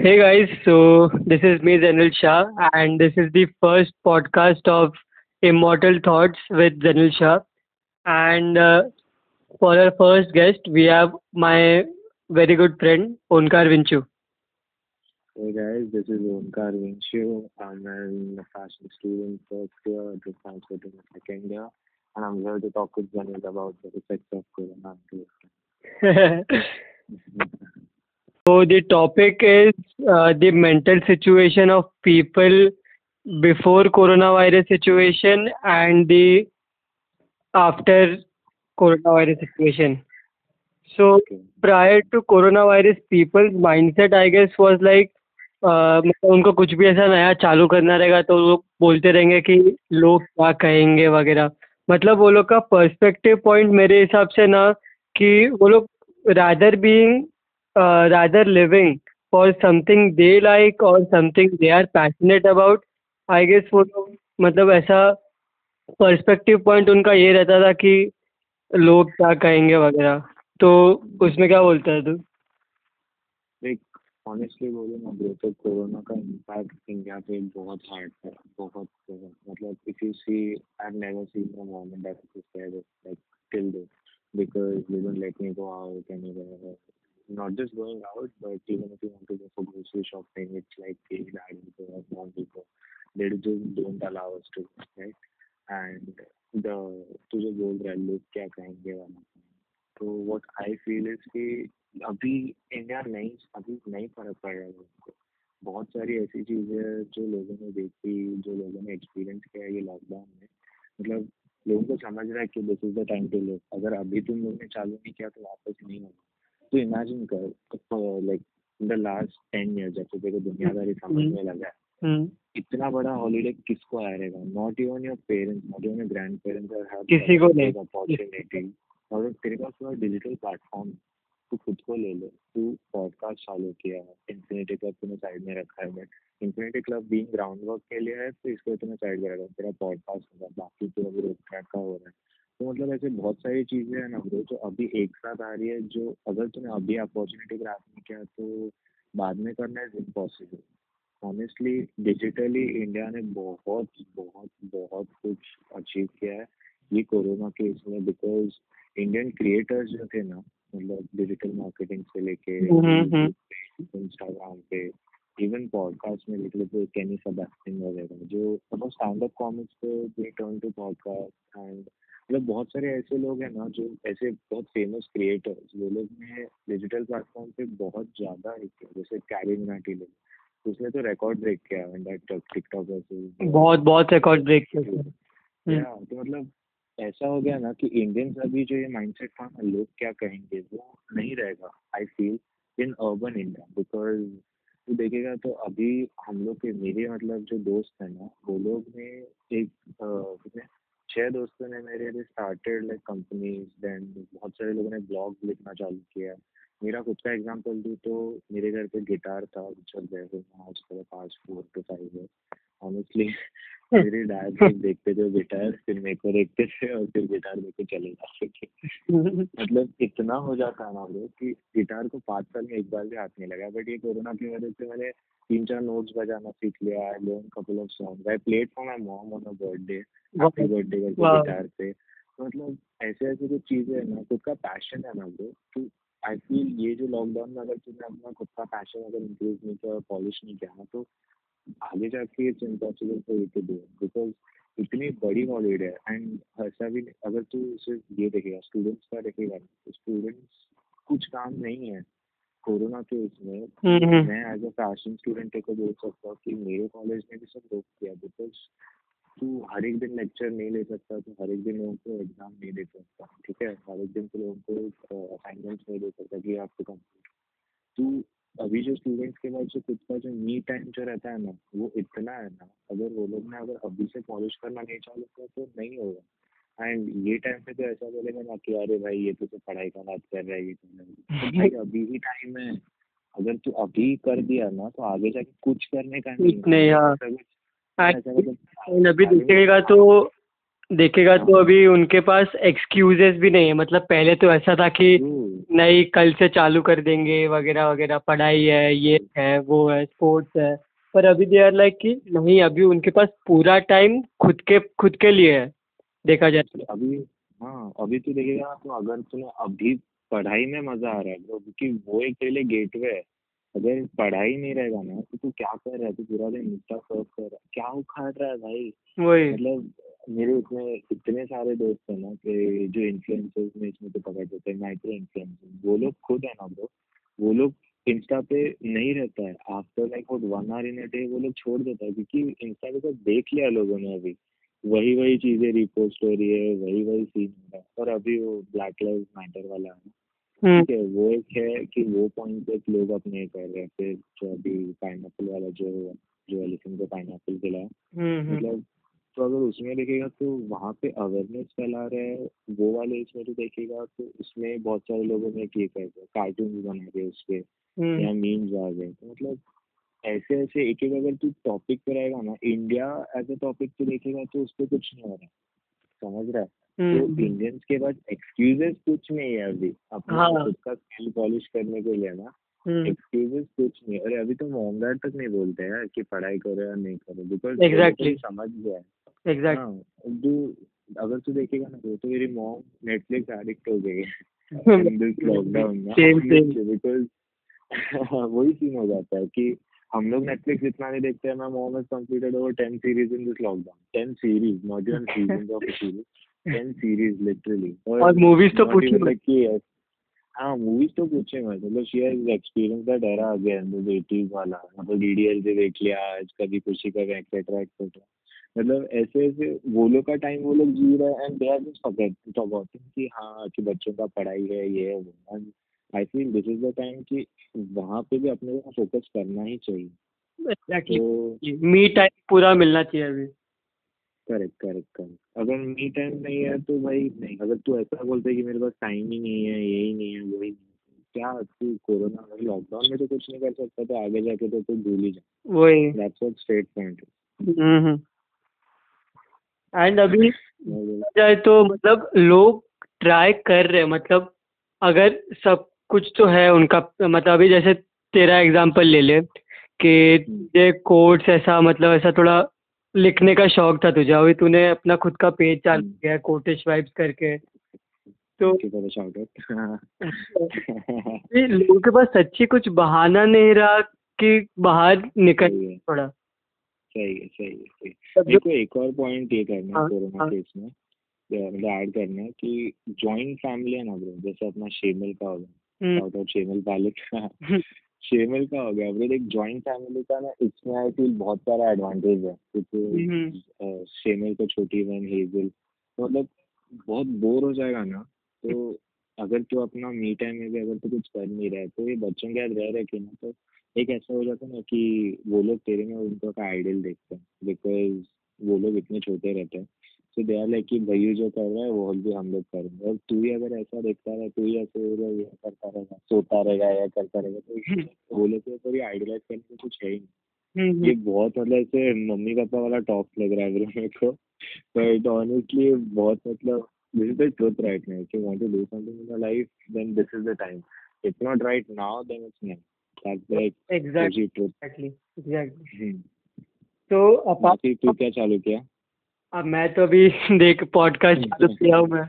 Hey guys, so this is me Zenil Shah and this is the first podcast of Immortal Thoughts with Zenil Shah and uh, for our first guest we have my very good friend Onkar Vinchu. Hey guys, this is Onkar Vinshu. I'm a fashion student first year at Sanskrit in the second year, and I'm here to talk with Janil about the effects of Corona. so the topic is uh, the mental situation of people before coronavirus situation and the after coronavirus situation. So prior to coronavirus, people's mindset I guess was like अ, मतलब उनको कुछ भी ऐसा नया चालू करना रहेगा तो वो बोलते रहेंगे कि लोग क्या कहेंगे वगैरह मतलब वो लोग का पर्सपेक्टिव पॉइंट मेरे हिसाब से ना कि वो लोग rather being rather living for something they like और something they are passionate about I guess वो लोग मतलब ऐसा पर्सपेक्टिव पॉइंट उनका ये रहता था कि लोग क्या कहेंगे वगैरह। तो उसमें क्या बोलता है तू? लाइक ऑनेस्टली बोलूँ ना ब्रो तो कोरोना का इम्पैक्ट इंडिया पे बहुत हार्ड था, बहुत मतलब if you see I have never seen a moment that is like till this because they don't let me go out anywhere. Not just going out, but even if you want to go for grocery shopping, it's like hey, dad will go or mom will. They just don't allow us to, right? And the जो बोल रहा है लोग क्या कहेंगे वाला तो what I feel is कि अभी इंडिया नहीं अभी नहीं फ़र्क पड़ रहा है लोगों को। बहुत सारी ऐसी चीज़ें जो लोगों ने देखी जो लोगों ने एक्सपीरियंस किया ये लॉकडाउन में। मतलब लोगों को समझ रहा है कि this is the time to live अगर अभी तुम लोगों ने चालू नहीं किया तो वापस नहीं होगा तो इमेजिन कर like in the last ten year जब से तेरे को दुनियादारी समझने लगा है। हम्म। इतना बड़ा हॉलीडे किसको आया रहेगा? Not even your parents not even your grandparents or have किसी को नहीं। अपॉर्चुनिटी और तेरे पास पूरा डिजिटल प्लेटफॉर्म तू खुद को ले ले। तू पॉडकास्ट चालू किया है इन्फिनिटी क्लब तूने साइड में रखा है। But infinity club being groundwork के लिए है तो इसको तूने साइड में रखा तेरा पॉडकास्ट होगा बाकी तो अभी रोक ट्रैक का हो रहा है। तो मतलब ऐसे बहुत सारी चीज़ें हैं ना ब्रो जो अभी एक साथ आ रही है जो अगर तूने अभी अपॉर्चुनिटी ग्रैप नहीं किया तो बाद में करना is impossible honestly digitally India ने बहुत बहुत बहुत कुछ अचीव किया है ये कोरोना के इसमें बिकॉज़ इंडियन क्रिएटर्स जो थे ना मतलब डिजिटल मार्केटिंग से लेके हम्म, इंस्टाग्राम पे इवन पॉडकास्ट में देख लो तो कैनी सबैस्टिन वगैरह जो मतलब स्टैंड अप कॉमिक्स पे they turn to podcast and मतलब बहुत सारे ऐसे लोग हैं ना जो ऐसे बहुत फ़ेमस क्रिएटर्स वो लोग ने डिजिटल प्लेटफॉर्म पे बहुत ज़्यादा हिट किया जैसे कैरी मिनाटी ले लो, उसने तो रिकॉर्ड ब्रेक किया इन दैट टिकटॉक बहुत बहुत रिकॉर्ड ब्रेक किया उसने। हम्म। या तो मतलब ऐसा हो गया ना कि इंडियंस अभी जो ये माइंडसेट था ना लोग क्या कहेंगे वो नहीं रहेगा I feel in urban India because तू देखेगा तो अभी हम लोग के मेरे मतलब जो दोस्त हैं ना वो लोग ने एक कितने छह दोस्तों ने मेरे लिए स्टार्टेड लाइक कंपनीज़ देन बहुत सारे लोगों ने ब्लॉग लिखना चालू किया। मेरा खुद का एग्ज़ाम्पल दू तो मेरे घर पे गिटार था थे आज मेरे पास फोर टू फाइव है ऑनेस्टली मेरे डैड देखते थे गिटार फिर मेरे को देखते थे और फिर गिटार लेके चले जाते थे। मतलब इतना हो जाता है ना ब्रो कि गिटार को पाँच साल में एक बार भी हाथ नहीं लगा। बट ये कोरोना की वजह से मैंने तीन चार नोट्स बजाना सीख लिया I learn couple of song I played for my mom on a birthday happy birthday करके गिटार पे मतलब ऐसे ऐसे जो चीज़ें है ना खुद का पैशन है ना ब्रो तो आई फील ये जो लॉकडाउन में अगर तूने अपना खुद का पैशन अगर इंक्रीज नहीं किया और पॉलिश नहीं किया ना तो आगे जाके it's impossible for you to do because इतनी बड़ी हॉलीडे है एंड ऐसा भी अगर तू सिर्फ़ ये देखेगा स्टूडेंट्स का देखेगा स्टूडेंट्स कुछ काम नहीं है कोरोना के उसमें। मैं एज अ फ़ैशन स्टूडेंट को बोल सकता हूँ कि मेरे कॉलेज ने भी सब रोक किया बिकॉज़ तू हर एक दिन लेक्चर नहीं ले सकता तो हर एक दिन लोगों को एग्ज़ाम नहीं दे सकता ठीक है? हर एक दिन तो लोगों को असाइनमेंट्स नहीं दे सकता कि आपको कंप्लीट तू अभी जो स्टूडेंट्स के पास जो खुद का जो मी टाइम जो रहता है ना वो इतना है ना अगर वो लोग ने अगर अभी से पॉलिश करना नहीं चालू किया तो नहीं होगा। एंड ये टाइम पे तो ऐसा बोलेगा ना कि अरे भाई ये तो सिर्फ़ पढ़ाई का बात कर रहा है ये तो नहीं। तो भाई अभी ही टाइम है। अगर तू अभी कर दिया ना तो आगे जाके कुछ करने का कुछ नहीं, हाँ। and अभी आगे- तो देखेगा तो। अभी उनके पास एक्सक्यूजेस भी नहीं है। मतलब पहले तो ऐसा था कि नहीं कल से चालू कर देंगे वगैरह वगैरह। पढ़ाई है ये है वो है स्पोर्ट्स है। पर अभी दे आर लाइक कि नहीं अभी उनके पास पूरा टाइम खुद के खुद के लिए है। देखा जाए तो। अभी हाँ अभी तो देखेगा तो अगर तुम्हें अभी पढ़ाई में मज़ा आ रहा है ब्रो क्योंकि वो एक तेरे लिए गेटवे है। अगर पढ़ाई नहीं रहेगा ना तो तू क्या कर रहा है? तू पूरा दिन इंस्टा सर्च कर रहा है। क्या उखाड़ रहा है भाई? वही। मतलब मेरे इसमें इतने सारे दोस्त हैं ना कि जो इन्फ्लुएंसर्स में इसमें तो पकड़ देते हैं माइक्रो इन्फ्लुएंसर्स वो लोग खुद है ना ब्रो वो लोग इंस्टा पे नहीं रहता है। After like one hour in a day वो लोग छोड़ देता है क्योंकि इंस्टा पे तो देख लिया लोगों ने अभी। वही वही चीज़ें रिपोस्ट हो रही है वही वही सीन हो रहा है। और अभी वो ब्लैक लाइव मैटर वाला है हम्म। ठीक है वो एक है कि वो पॉइंट पे लोग अपने कर रहे हैं फिर जो अभी पाइनएप्पल वाला जो जो एलिफेंट को खिलाया हम्म हम्म। मतलब तो अगर उसमें देखेगा तो वहाँ पे अवेयरनेस फैला रहे हैं वो वाले इसमें तो देखेगा तो उसमें बहुत सारे लोगों ने किए कर कार्टून बना रहे उस पे हम्म। या मीम्स आ गए तो मतलब ऐसे ऐसे एक एक अगर तू टॉपिक पे रहेगा ना इंडिया एज अ टॉपिक पे देखेगा तो उस पर कुछ नहीं हो रहा समझ रहा है? तो हम्म इंडियंस के पास एक्सक्यूजेस कुछ नहीं है अभी अपना हाँ। खुद का स्किल पॉलिश करने के लिए ना हम्म। एक्सक्यूजेस कुछ नहीं अरे अभी तो मोमगार्ड तक नहीं बोलते हैं कि पढ़ाई करो या नहीं करो बिकॉज़ Exactly. समझ गया है। एग्जैक्ट हाँ अगर तू देखेगा ना तो तो मेरी मॉम नेटफ्लिक्स एडिक्ट हो गई है। लॉकडाउन. बिकॉज़ वही सीन हो जाता है कि हम लोग नेटफ्लिक्स इतना नहीं देखते हैं मैं mom has completed over 10 series in this lockdown 10 series not even seasons of series 10 series literally और तो not पूछो मत। कि हाँ मूवीज़ तो पूछे मत। मतलब she has experience that era again the 80s वाला। मतलब डीडीएल से देख लिया आज कभी खुशी का एक्सेट्रा एक्सेट्रा मतलब ऐसे ऐसे वो लोग का टाइम वो लोग जी रहे हैं and they are just forgetting कि हाँ कि बच्चों का पढ़ाई है ये है वो and I feel this is the time कि वहाँ पे भी अपने को फोकस करना ही चाहिए। तो मी टाइम पूरा मिलना चाहिए अभी। करेक्ट करेक्ट करेक्ट अगर मी टाइम नहीं है तो भाई नहीं। अगर तू ऐसा बोलते कि मेरे पास टाइम ही नहीं है यही नहीं है वही नहीं है, क्या तू कोरोना में लॉकडाउन में तो कुछ नहीं कर सकता तो आगे जाके तो तू भूल ही जा। वही। That's what straight point and अभी जाए तो मतलब लोग ट्राई कर रहे हैं मतलब अगर सब कुछ तो है उनका मतलब अभी जैसे तेरा एग्जांपल ले ले कि ये कोट्स ऐसा मतलब ऐसा थोड़ा लिखने का शौक था तुझे अभी तूने अपना खुद का पेज चालू हम्म। किया है कोटिश वाइब्स करके। तो लोगों के पास सच्ची कुछ बहाना नहीं रहा कि बाहर निकल थोड़ा। सही है सही है सही है। मेरे को एक और पॉइंट ये करना है हाँ, कोरोना हाँ। केस में मतलब ऐड करना है कि जॉइंट फैमिली है ना ब्रो जैसे अपना शेमिल का हो गया हम्म, आउट शेमिल पालिक हम्म, शेमिल का हो गया ब्रो एक जॉइंट फैमिली का ना इसमें आई फील बहुत सारा एडवांटेज है क्योंकि हम्म, शेमिल को छोटी बहन हेजल तो मतलब बहुत बोर हो जाएगा ना तो अगर तू अपना मी टाइम में भी अगर तू कुछ कर नहीं रहा है तो ये बच्चों के साथ रह रहे के ना तो एक ऐसा हो जाता है ना कि वो लोग तेरे में उनका का आइडियल देखते हैं? बिकॉज़ वो लोग इतने छोटे रहते हैं। सो दे आर लाइक कि भैया जो कर रहा है वो भी हम लोग करेंगे और तू ही अगर ऐसा देखता रहे तू ही ऐसे हो रहा है, ये करता रहेगा सोता रहेगा या करता रहेगा तो वो लोग के ऊपर ही आइडियलाइज करने में कुछ है ही नहीं। हम्म, ये बहुत मतलब ऐसे मम्मी पापा वाला टॉक लग रहा है मेरे को। बट ऑनेस्टली बहुत मतलब this is the truth right now if you want to do something in your life then this is the time it's not right now then it's now like exactly truth exactly exactly hmm. तो apart तू क्या चालू किया? अब मैं तो अभी देख पॉडकास्ट चालू किया हूँ मैं।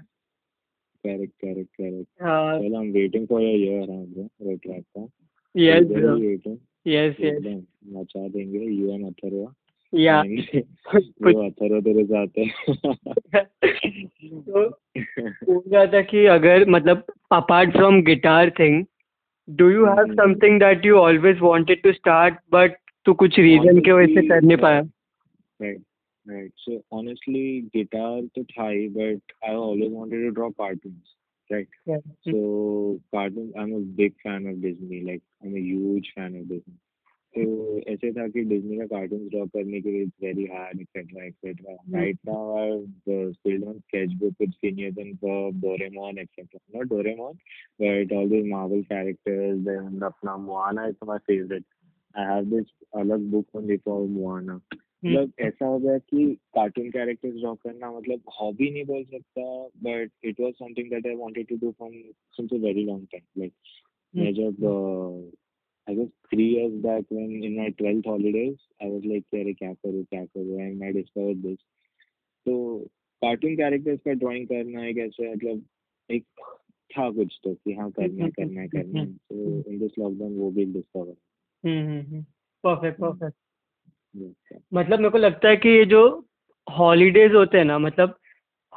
करेक्ट करेक्ट करेक्ट हाँ। चल I am waiting for your year हाँ ब्रो रेड ट्रैक का yes Very bro waiting. Yes yes एकदम मचा देंगे यू एंड अथर्वा या वो अथर्वा तेरे साथ है। तो रहा था कि अगर मतलब apart from guitar thing Do you have hmm. Something that you always wanted to start but तू कुछ रीजन की वजह से कर नहीं पाया Right, right. So honestly, guitar तो था ही, but I always wanted to draw cartoons, right? So cartoons, I'm a big fan of Disney. Like I'm a huge fan of Disney. तो ऐसे था कि डिज्नी का कार्टून ड्रॉ करने के लिए it's very hard etcetera etcetera right now I have skilled on sketchbook with Phineas and Ferb Doraemon etcetera not Doraemon but all this Marvel characters then अपना Moana is my favourite I have this अलग book only for Moana. मतलब ऐसा हो गया कि cartoon characters draw करना मतलब hobby नहीं बोल सकता but it was something that I wanted to do from since a very long time like मैं जब I was three years back when in my twelfth holidays I was like अरे क्या करूँ क्या करूँ? एंड आई डिस्कवर्ड दिस तो cartoon characters का drawing करना एक ऐसे मतलब एक था कुछ तो कि हाँ करना है करना है करना। है तो इन दिस लॉकडाउन वो भी डिस्कवर परफेक्ट परफेक्ट मतलब मेरे को लगता है कि ये जो हॉलीडेज होते हैं ना मतलब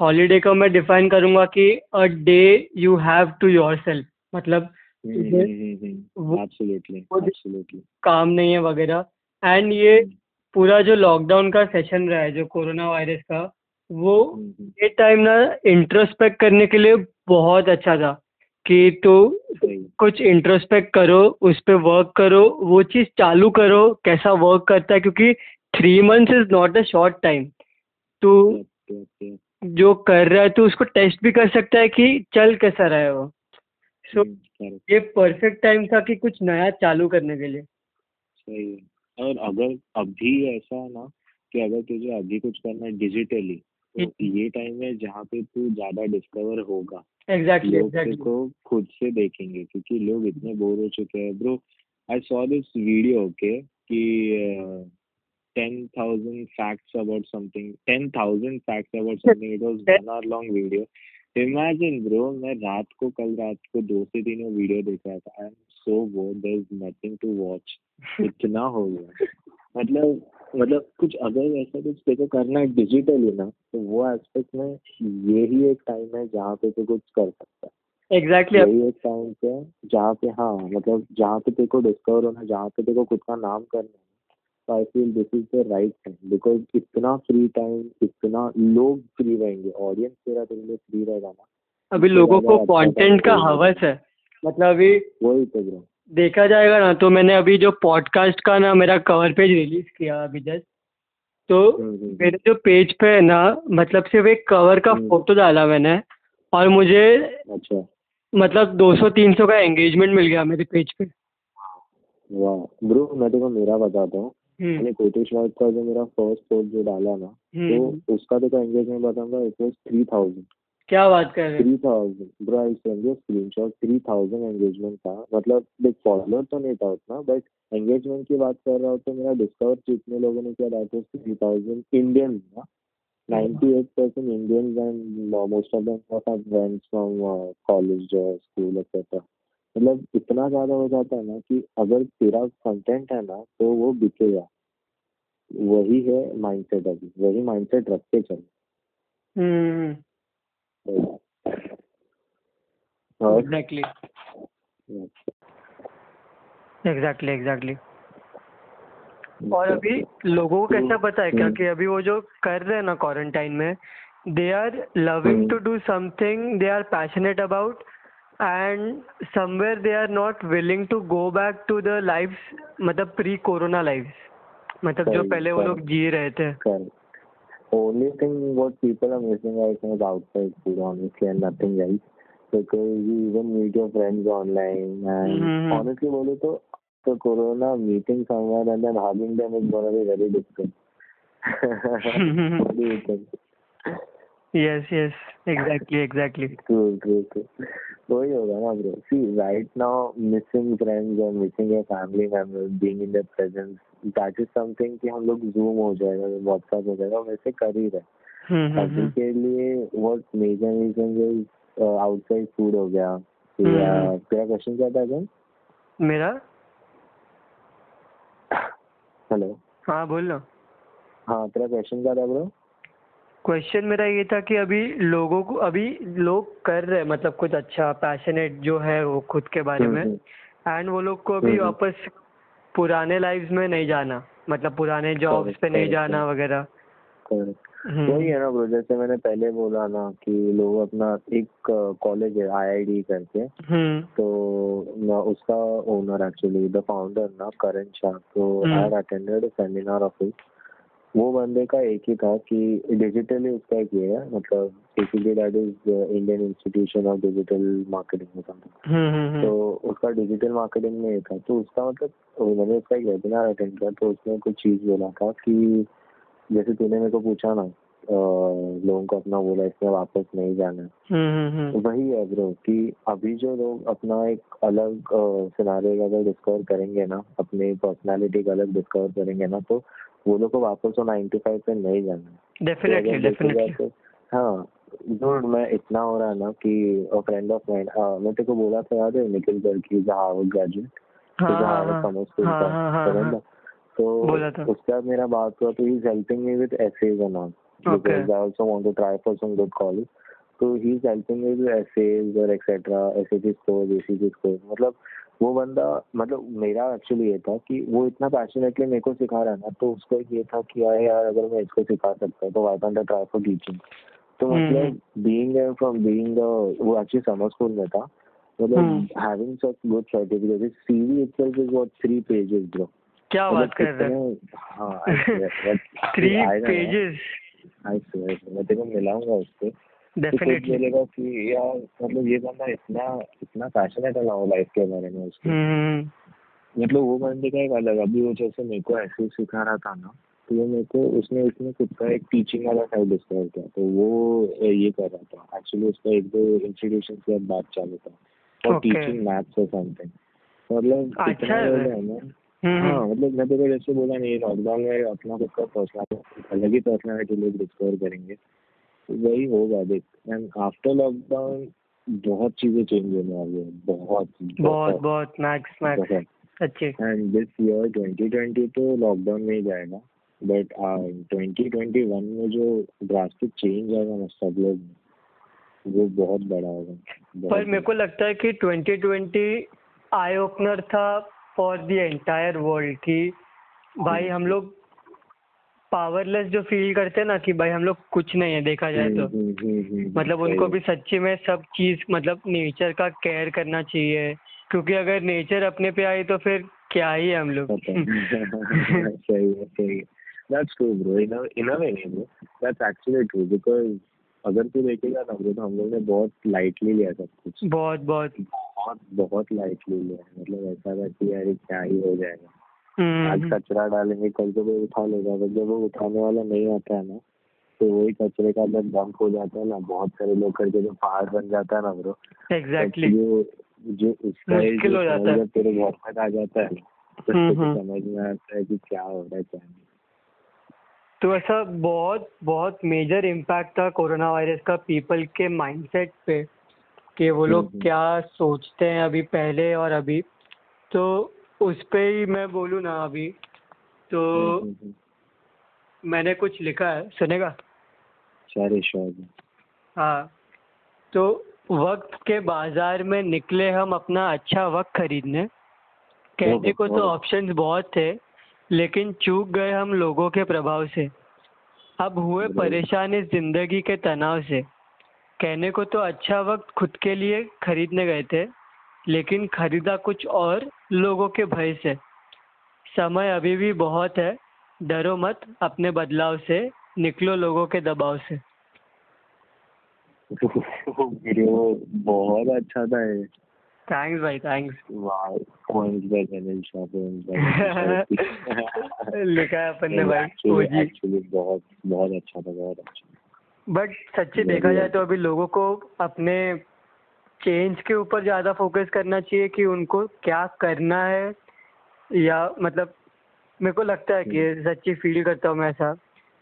हॉलीडे को मैं डिफाइन करूँगा कि a day you have to yourself मतलब एब्सोल्युटली एब्सोल्युटली काम नहीं है वगैरह। एंड ये पूरा जो लॉकडाउन का सेशन रहा है जो कोरोना वायरस का वो ये टाइम ना इंट्रोस्पेक्ट करने के लिए बहुत अच्छा था कि तो कुछ इंट्रोस्पेक्ट करो उस पर वर्क करो वो चीज़ चालू करो कैसा वर्क करता है क्योंकि three months is not a short time तो. जो कर रहा है तो उसको टेस्ट भी कर सकता है कि चल कैसा रहा है वो। सो हम्म, ये परफेक्ट टाइम था कि कुछ नया चालू करने के लिए। सही है। और अगर अभी ऐसा है ना कि अगर तुझे अभी कुछ करना है डिजिटली तो ये टाइम है जहाँ पे तू ज़्यादा डिस्कवर होगा। एग्जैक्टली लोग एग्जैक्टली तेरे को खुद से देखेंगे क्योंकि लोग इतने बोर हो चुके हैं। Bro I saw this video okay कि ten thousand facts about something ten thousand facts about something it was one hour long video imagine bro मैं रात को कल रात को दो से तीन वो वीडियो देख रहा था। I am so bored there is nothing to watch इतना हो गया। मतलब मतलब कुछ अगर ऐसा कुछ को करना है डिजिटली ना तो वो एस्पेक्ट में यही एक टाइम है जहाँ पे तू कुछ कर सकता है। एग्जैक्टली यही एक टाइम पे जहाँ पे हाँ मतलब जहाँ पे तेरे को डिस्कवर होना जहाँ पे तेरे को खुद का नाम करना है। तो I feel this is the right time because इतना फ्री टाइम इतना लोग फ्री रहेंगे ऑडियंस लिए फ्री रहेगा ना। अभी लोगों को अच्छा कंटेंट का हवस है। मतलब अभी वही तो ब्रो देखा जाएगा ना तो मैंने अभी जो पॉडकास्ट का ना मेरा कवर पेज रिलीज़ किया अभी जस्ट तो मेरे जो पेज पे है ना मतलब सिर्फ़ एक कवर का हम्म। फ़ोटो डाला मैंने और मुझे अच्छा। मतलब 200-300 का एंगेजमेंट मिल गया मेरे पेज पे। वाह। ब्रो मैं तेरे मेरा बताता हूँ। हम्म, मैंने कोटेश वाइट का जो मेरा फ़र्स्ट पोस्ट जो डाला ना हम्म, तो उसका को एंगेजमेंट बताऊँगा इट वाज थ्री थाउज़ेंड क्या बात कर रहे हैं? Three thousand bro I send you screenshot three thousand engagement था। मतलब देख फॉलोअर तो नहीं था उतना बट एंगेजमेंट की बात कर रहा हूँ तो मेरा डिस्कवर जितने लोगों ने किया that was three thousand Indian ना ninety eight percent Indians and most of them are friends from college school etcetera मतलब इतना ज़्यादा हो जाता है ना कि अगर तेरा कंटेंट है ना तो वो बिकेगा। वही है माइंडसेट अभी वही माइंडसेट रख के चल। हम्म। एग्जैक्टली एग्जैक्टली एग्जैक्टली और अभी लोगों को कैसा पता है क्या हम्म। कि अभी वो जो कर रहे हैं ना क्वारंटाइन में they are loving hmm. To do something they are passionate about and somewhere they are not willing to go back to the life मतलब प्री कोरोना लाइफ मतलब जो पहले वो लोग जी रहे थे Only thing what people are missing right now is outside food, honestly, and nothing else. Because you even meet your friends online, and Mhm. honestly, बोले तो the corona meeting someone and then hugging them is gonna be very difficult. what do you think? Yes yes exactly exactly वही होगा ना bro see right now missing friends और missing your family member being in the presence that is something कि हम लोग zoom हो जाएगा WhatsApp हो जाएगा वैसे कर ही रहे हैं। हम्म, हम्म, अभी हम्म। के लिए what major reason is outside food हो गया? क्या क्वेश्चन क्या था अगेन मेरा? हेलो हाँ बोल लो हाँ तेरा क्वेश्चन क्या था ब्रो क्वेश्चन मेरा ये था कि अभी लोगों को अभी लोग कर रहे हैं मतलब कुछ अच्छा पैशनेट जो है वो खुद के बारे में। एंड वो लोग को अभी हम्म। वापस पुराने लाइफ में नहीं जाना मतलब पुराने जॉब्स पे नहीं जाना वगैरह। हम्म, वही है ना ब्रो जैसे मैंने पहले बोला ना कि लोग अपना एक कॉलेज है आईआईडी करके। हम्म, तो ना उसका ओनर एक्चुअली द फाउंडर ना करण शाह तो हम्म। I attended seminar of his वो बंदे का एक ही था कि डिजिटली उसका एक ये है मतलब basically that is Indian institution of digital marketing something hmm, hmm, तो उसका डिजिटल मार्केटिंग में ये था। तो उसका मतलब मैंने उसका एक वेबिनार अटेंड किया तो उसने कुछ चीज़ बोला था कि जैसे तूने मेरे को पूछा ना लोगों को अपना वो लाइफ में वापस नहीं जाना है हम्म हम्म। हम्म वही है ब्रो कि अभी जो लोग अपना एक अलग सिनारियो अगर डिस्कवर करेंगे ना अपनी पर्सनालिटी का अलग डिस्कवर करेंगे ना तो वो लोग को वापस वो 95 पे नहीं जाना तो डेफिनेटली जाए डेफिनेटली तो हाँ dude, मैं इतना हो रहा ना कि फ्रेंड ऑफ़ माइन मैं तेरे को बोला था याद है निखिल करके हार्वर्ड ग्रेजुएट हाँ हाँ हाँ स्कूल हाँ हाँ हाँ हाँ तो उसका मेरा बात हुआ तो he is helping me with essays and all Okay. because I also want to try for some good college. So he's helping me with essays और etcetera SAT scores, ACT scores. मतलब वो बंदा मतलब मेरा एक्चुअली ये था कि वो इतना पैशनेटली मेरे को सिखा रहा है ना तो उसको ये था कि यार यार अगर मैं इसको सिखा सकता हूँ तो why can't I try for teaching तो हम्म, मतलब बीइंग फ्रॉम बीइंग वो एक्चुअली समर स्कूल में था। मतलब। Having such good certificate CV itself is what three pages bro क्या मतलब बात कर रहे हैं हाँ थ्री. पेजेस आई स्वेयर मैं तेरे को मिलाऊँगा उससे। डेफिनेटली बोलेगा कि यार मतलब ये बंदा इतना इतना पैशनेट है ना लाइफ के बारे में उसके। हम्म। मतलब वो बंदे का एक अलग अभी वो जैसे मेरे को ऐसे सिखा रहा था ना तो वो मेरे को उसने उसने खुद का एक टीचिंग वाला साइड डिस्कवर किया। तो वो ये कर रहा था। एक्चुअली उसका एक दो इंस्टीट्यूशन के बात चालू था। और टीचिंग मैथ्स और समथिंग मतलब अच्छा। है ना। हम्म। हाँ मतलब मैं को जैसे बोला नहीं लॉकडाउन में अपना खुद का पर्सनल अलग ही पर्सनैलिटी लोग डिस्कवर करेंगे। तो वही होगा देख एंड आफ्टर लॉकडाउन बहुत चीज़ें चेंज होने वाली है बहुत बहुत बहुत। मैक्स मैक्स सच्ची एंड दिस ईयर 2020 तो लॉकडाउन में ही जाएगा बट ट्वेंटी ट्वेंटी वन में जो ड्रास्टिक चेंज आएगा ना सब लोग वो बहुत बड़ा होगा। पर मेरे को लगता है कि 2020 आई ओपनर था फॉर द एंटायर वर्ल्ड की भाई हम लोग पावरलेस जो फील करते हैं ना कि भाई हम लोग कुछ नहीं है देखा जाए तो। हम्म, हम्म, हम्म, मतलब उनको भी सच्ची में सब चीज़ मतलब नेचर का केयर करना चाहिए। क्योंकि अगर नेचर अपने पे आई तो फिर क्या ही है हम लोग। सही है सही है। That's true bro in in a way bro that's actually true because अगर तू देखेगा ना ब्रो तो हम लोग ने बहुत लाइटली लिया सब कुछ। बहुत बहुत। बहुत बहुत लाइटली लिया मतलब ऐसा था कि यार क्या ही हो जाएगा। आज कचरा डालेंगे कल को वो उठा लेगा बट जब वो उठाने वाला नहीं आता है ना तो वही कचरे का जब डंप हो जाता है ना बहुत सारे लोग करके जो पहाड़ बन जाता है ना ब्रो एग्जैक्टली जो जो उसका मुश्किल हो जाता है। तेरे घर तक आ जाता है तो हम्म, तुझे हम्म। समझ में आता है कि क्या हो रहा है क्या नहीं तो ऐसा बहुत बहुत मेजर इम्पैक्ट था कोरोना वायरस का पीपल के माइंडसेट पे कि वो लोग हम्म। क्या सोचते हैं अभी पहले और अभी तो उस पे ही मैं बोलूँ ना अभी तो हम्म, हम्म, हम्म। मैंने कुछ लिखा है सुनेगा? सारे शौक हाँ तो वक्त के बाज़ार में निकले हम अपना अच्छा वक्त खरीदने। कहने को तो। ऑप्शंस बहुत थे लेकिन चूक गए हम लोगों के प्रभाव से। अब हुए परेशान इस ज़िंदगी के तनाव से। कहने को तो अच्छा वक्त खुद के लिए खरीदने गए थे। लेकिन खरीदा कुछ और लोगों के भय से। समय अभी भी बहुत है डरो मत अपने बदलाव से निकलो लोगों के दबाव से। बहुत अच्छा था ये। थैंक्स भाई थैंक्स लिखा है अपन ने भाई ओजी एक्चुअली बहुत बहुत अच्छा था बहुत अच्छा। बट सच्ची देखा जाए तो अभी लोगों को अपने चेंज के ऊपर ज़्यादा फोकस करना चाहिए कि उनको क्या करना है? या मतलब मेरे को लगता है कि सच्ची फील करता हूँ मैं ऐसा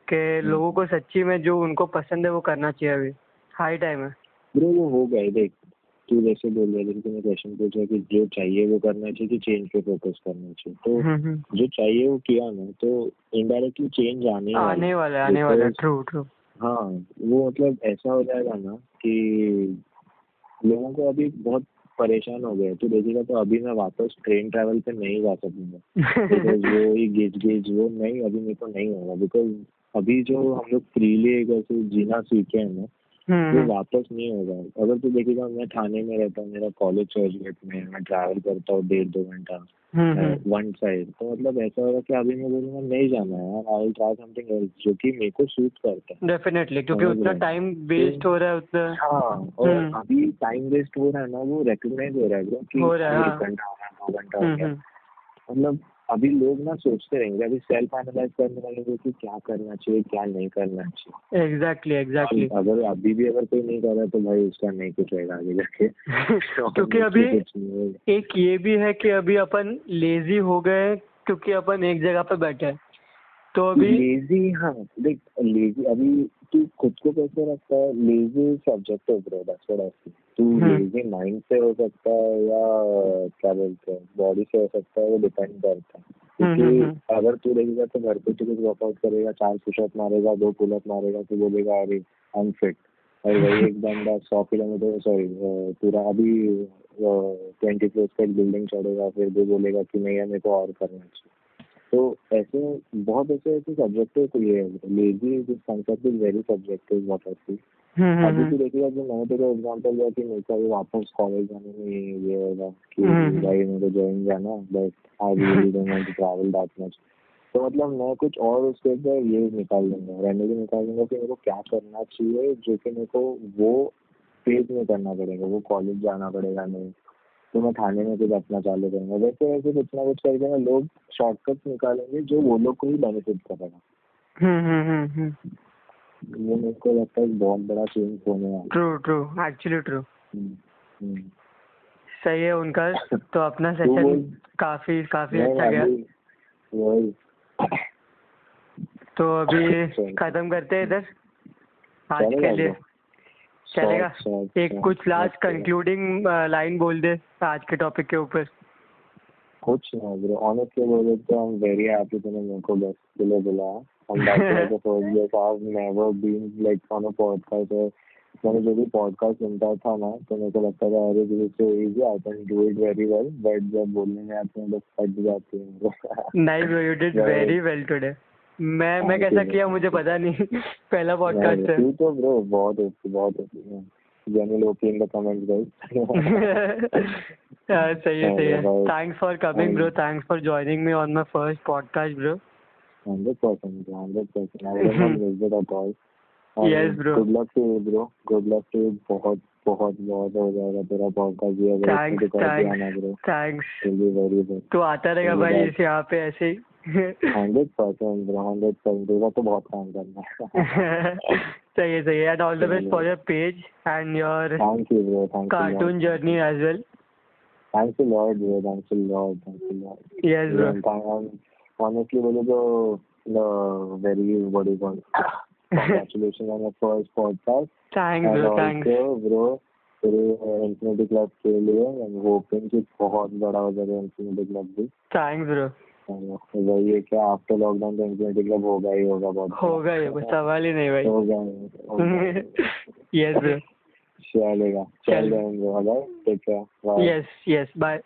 कि लोगों को सच्ची में जो उनको पसंद है वो करना चाहिए अभी। हाई टाइम है। ब्रो वो हो गए देख तू जैसे बोल रहा है तूने क्वेश्चन पूछा कि जो चाहिए वो करना चाहिए कि चेंज पे फोकस करना चाहिए। तो हम्म, हम्म। जो चाहिए वो किया ना तो इनडायरेक्टली चेंज आने आने वाला आने वाला ट्रू ट्रू हाँ वो मतलब ऐसा हो जाएगा ना कि लोगों को अभी बहुत परेशान हो गए तो देखिएगा तो अभी मैं वापस ट्रेन ट्रेवल पे नहीं जा सकूँगा। बिकॉज़ वो ही गिज गिज, वो नहीं, अभी मेरे को नहीं होगा। बिकॉज़ अभी जो हम लोग फ्रीली एक ऐसे जीना सीखे हैं ना हम्म, वापस नहीं होगा अगर तू देखेगा मैं थाने में रहता हूँ मेरा कॉलेज चर्चगेट में मैं ट्रैवल करता हूँ डेढ़ दो घंटा हम्म, हम्म। वन साइड तो मतलब ऐसा होगा कि अभी मैं बोलूँगा नहीं जाना है I will try something else जो कि मेरे को सूट करता है डेफिनेटली क्योंकि उतना टाइम वेस्ट हो रहा है उतना हाँ और हम्म। अभी टाइम वेस्ट हो रहा है ना वो रिकग्नाइज हो रहा है कि हो रहा है, हाँ। घंटा हो दो घंटा हो हम्म, गया हम्म। मतलब अभी लोग ना सोचते रहेंगे अभी सेल्फ एनालाइज करने लगेंगे कि क्या करना चाहिए क्या नहीं करना चाहिए। एग्जैक्टली एग्जैक्टली अगर अभी भी अगर कोई नहीं कर रहा है तो भाई उसका नहीं कुछ रहेगा आगे जाके। क्योंकि अभी। एक ये भी है कि अभी अपन लेजी हो गए क्योंकि अपन एक जगह पे बैठे हैं। तो अभी लेजी हाँ देख लेजी अभी तू खुद को कैसे रखता है? Lazy subjective bro that's what I तू हम्म। लेजी माइंड से हो सकता है या क्या बोलते हैं बॉडी से हो सकता है वो डिपेंड करता है। हम्म, क्योंकि हम्म, अगर तू रहेगा तो घर पे तू कुछ वर्कआउट करेगा चार पुशअप मारेगा दो पुलअप मारेगा तो बोलेगा अरे अनफिट और वही एक बंदा सौ किलोमीटर सॉरी पूरा अभी ट्वेंटी फ्लोर का बिल्डिंग चढ़ेगा फिर भी बोलेगा कि नहीं यार मेरे को और करना चाहिए तो ऐसे बहुत ऐसे ऐसे सब्जेक्टिव ये है lazy this concept is very subjective what I hmm, अभी हम्म, तू देखेगा कि मैंने तेरे एग्जांपल दिया कि मेरे को अभी वापस कॉलेज जाने में ये होगा कि हम्म। भाई मेरे को ज्वाइन जाना but I really don't want to travel that much तो मतलब मैं कुछ और उसके ऊपर ये निकाल दूँगा रेमेडी निकाल दूँगा कि मेरे को क्या करना चाहिए जो कि मेरे को वो फ़ेज़ में करना पड़ेगा वो कॉलेज जाना पड़ेगा नहीं। तो मैं खाने में कुछ अपना चालू करूँगा। वैसे वैसे कुछ ना कुछ करके ना लोग शॉर्टकट निकालेंगे जो वो लोग को ही बेनिफिट करेगा हम्म, हम्म, हम्म, हम्म। वो मेरे को लगता है बहुत बड़ा चेंज होने वाला ट्रू ट्रू एक्चुअली ट्रू। सही है उनका। तो अपना सेशन काफ़ी काफ़ी अच्छा गया। वही। तो अभी खत्म करते हैं इधर। आज के लिए। चलेगा Short, short, एक कुछ लास्ट कंक्लूडिंग लाइन बोल दे आज के टॉपिक के ऊपर। कुछ नहीं ब्रो ऑनेस्टली बोले तो आई एम वेरी हैप्पी तूने मेरे को गेस्ट के लिए बुलाया that's the first guest I have never been like on a podcast मैंने जो भी पॉडकास्ट सुनता था ना तो मेरे को लगता था अरे this is so easy I can do it very well but जब बोलने में आते हैं तो फट जाती है नहीं bro you did very well today मैं मैं कैसा किया मुझे पता नहीं। पहला पॉडकास्ट है। तू तो ब्रो बहुत ओपी बहुत OP genuine OP in the comments guys हाँ, सही है सही है। Thanks for coming bro thanks for joining me on my first podcast bro hundred percent hundred percent I will not it at all Yes, bro. Good luck to you bro good luck to you बहुत बहुत बहुत हो जाएगा तेरा podcast ये अगर. Bro thanks very good तो आता रहेगा भाई. इस यहाँ पे ऐसे ही। Hundred percent bro hundred percent तेरा तो बहुत काम करना है। सही है सही है. And all the best for your page and your thank you bro thank you cartoon journey as well thanks a lot bro thanks a lot thanks a lot yes bro बोले तो very what do you call it? congratulations on your first podcast. Thanks and bro thanks bro तेरे infinity club के लिए I'm hoping कि बहुत बड़ा हो जाएगा इंफिनिटी क्लब भी। थैंक्स ब्रो और वही है क्या आफ्टर लॉकडाउन तो इंफिनिटी क्लब होगा ही होगा बहुत। होगा ही होगा सवाल ही नहीं भाई। होगा यस ब्रो चलेगा चल। चल। जाएँगे take care yes yes bye